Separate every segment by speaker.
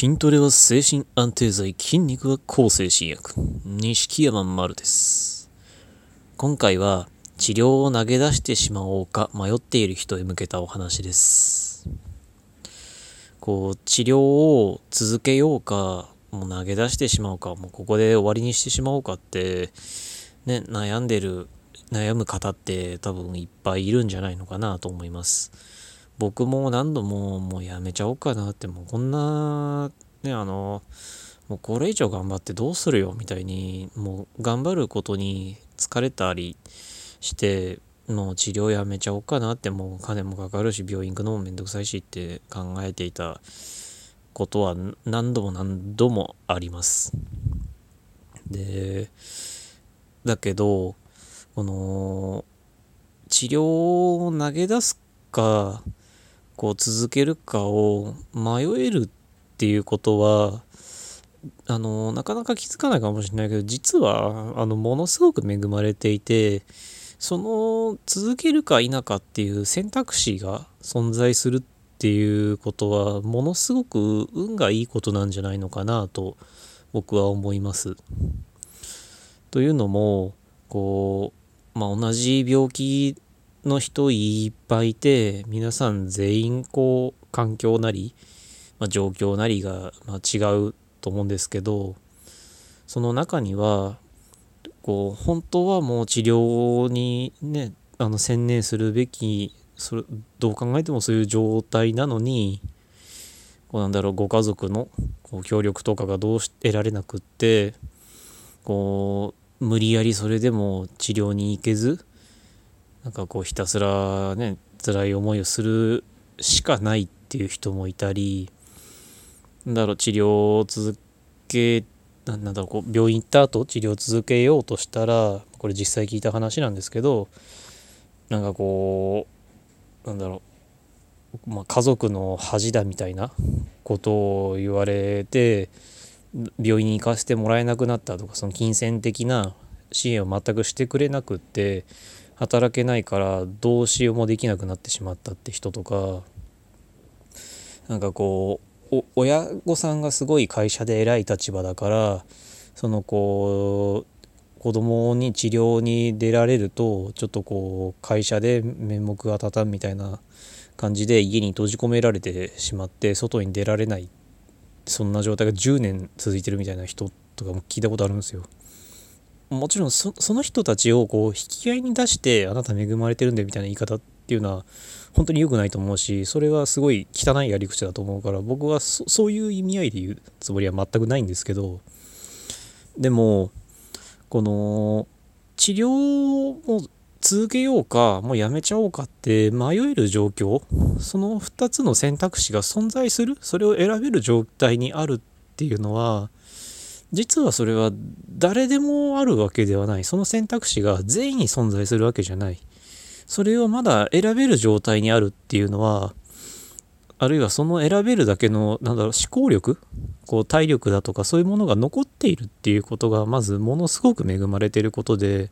Speaker 1: 筋トレは精神安定剤、筋肉は抗精神薬。錦山丸です。今回は治療を投げ出してしまおうか迷っている人へ向けたお話です。こう、治療を続けようか、もう投げ出してしまおうか、もうここで終わりにしてしまおうかって、ね、悩んでる、悩む方って多分いっぱいいるんじゃないのかなと思います。僕も何度ももうやめちゃおうかなってもうこんなねあのもうこれ以上頑張ってどうするよみたいにもう頑張ることに疲れたりしてもう治療やめちゃおうかなってもう金もかかるし病院行くのもめんどくさいしって考えていたことは何度も何度もあります。でだけどこの治療を投げ出すかこう続けるかを迷えるっていうことはあのなかなか気づかないかもしれないけど実はあのものすごく恵まれていてその続けるか否かっていう選択肢が存在するっていうことはものすごく運がいいことなんじゃないのかなと僕は思います。というのもこう、まあ、同じ病気の人いっぱいいて皆さん全員こう環境なり、まあ、状況なりが、まあ、違うと思うんですけどその中にはこう本当はもう治療にねあの専念するべきそれどう考えてもそういう状態なのにこうなんだろうご家族のこう協力とかがどうし得られなくってこう無理やりそれでも治療に行けずなんかこうひたすらね辛い思いをするしかないっていう人もいたりなんだろう治療を続けなんだろうこう病院行った後治療を続けようとしたらこれ実際聞いた話なんですけどなんかこうなんだろう、まあ、家族の恥だみたいなことを言われて病院に行かせてもらえなくなったとかその金銭的な支援を全くしてくれなくって働けないからどうしようもできなくなってしまったって人とかなんかこう親御さんがすごい会社で偉い立場だからそのこう子供に治療に出られるとちょっとこう会社で面目が立たんみたいな感じで家に閉じ込められてしまって外に出られないそんな状態が10年続いてるみたいな人とかも聞いたことあるんですよ。もちろんその人たちをこう引き合いに出してあなた恵まれてるんでみたいな言い方っていうのは本当に良くないと思うしそれはすごい汚いやり口だと思うから僕はそういう意味合いで言うつもりは全くないんですけどでもこの治療を続けようかもうやめちゃおうかって迷える状況その2つの選択肢が存在するそれを選べる状態にあるっていうのは実はそれは誰でもあるわけではない。その選択肢が全員に存在するわけじゃない。それをまだ選べる状態にあるっていうのはあるいはその選べるだけのなんだろう思考力？こう体力だとかそういうものが残っているっていうことがまずものすごく恵まれてることで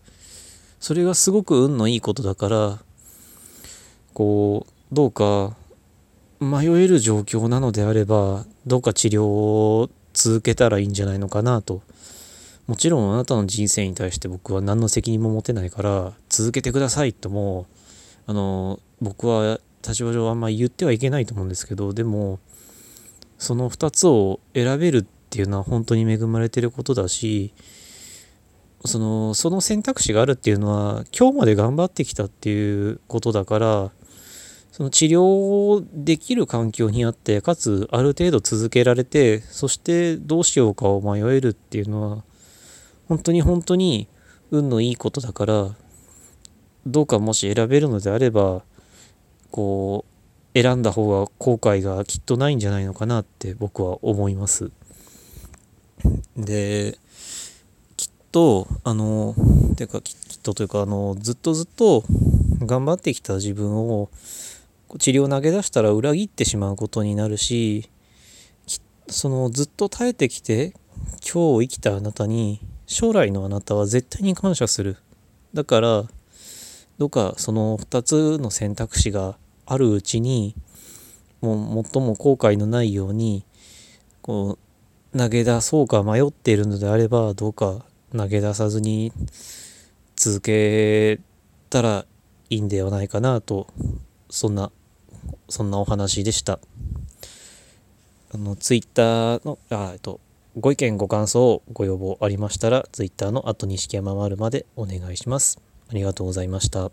Speaker 1: それがすごく運のいいことだからこうどうか迷える状況なのであればどうか治療を続けたらいいんじゃないのかなと。もちろんあなたの人生に対して僕は何の責任も持てないから続けてくださいともあの僕は立場上あんまり言ってはいけないと思うんですけどでもその2つを選べるっていうのは本当に恵まれてることだしそのその選択肢があるっていうのは今日まで頑張ってきたっていうことだからその治療できる環境にあってかつある程度続けられてそしてどうしようかを迷えるっていうのは本当に本当に運のいいことだからどうかもし選べるのであればこう選んだ方が後悔がきっとないんじゃないのかなって僕は思います。できっとあのていうかきっとというかあのずっとずっと頑張ってきた自分を治療を投げ出したら裏切ってしまうことになるしそのずっと耐えてきて今日生きたあなたに将来のあなたは絶対に感謝する。だからどうかその2つの選択肢があるうちにもう最も後悔のないようにこう投げ出そうか迷っているのであればどうか投げ出さずに続けたらいいんではないかなとそんなそんなお話でしたあのツイッターのあえっとご意見ご感想ご要望ありましたらツイッターの後錦山丸までお願いしますありがとうございました。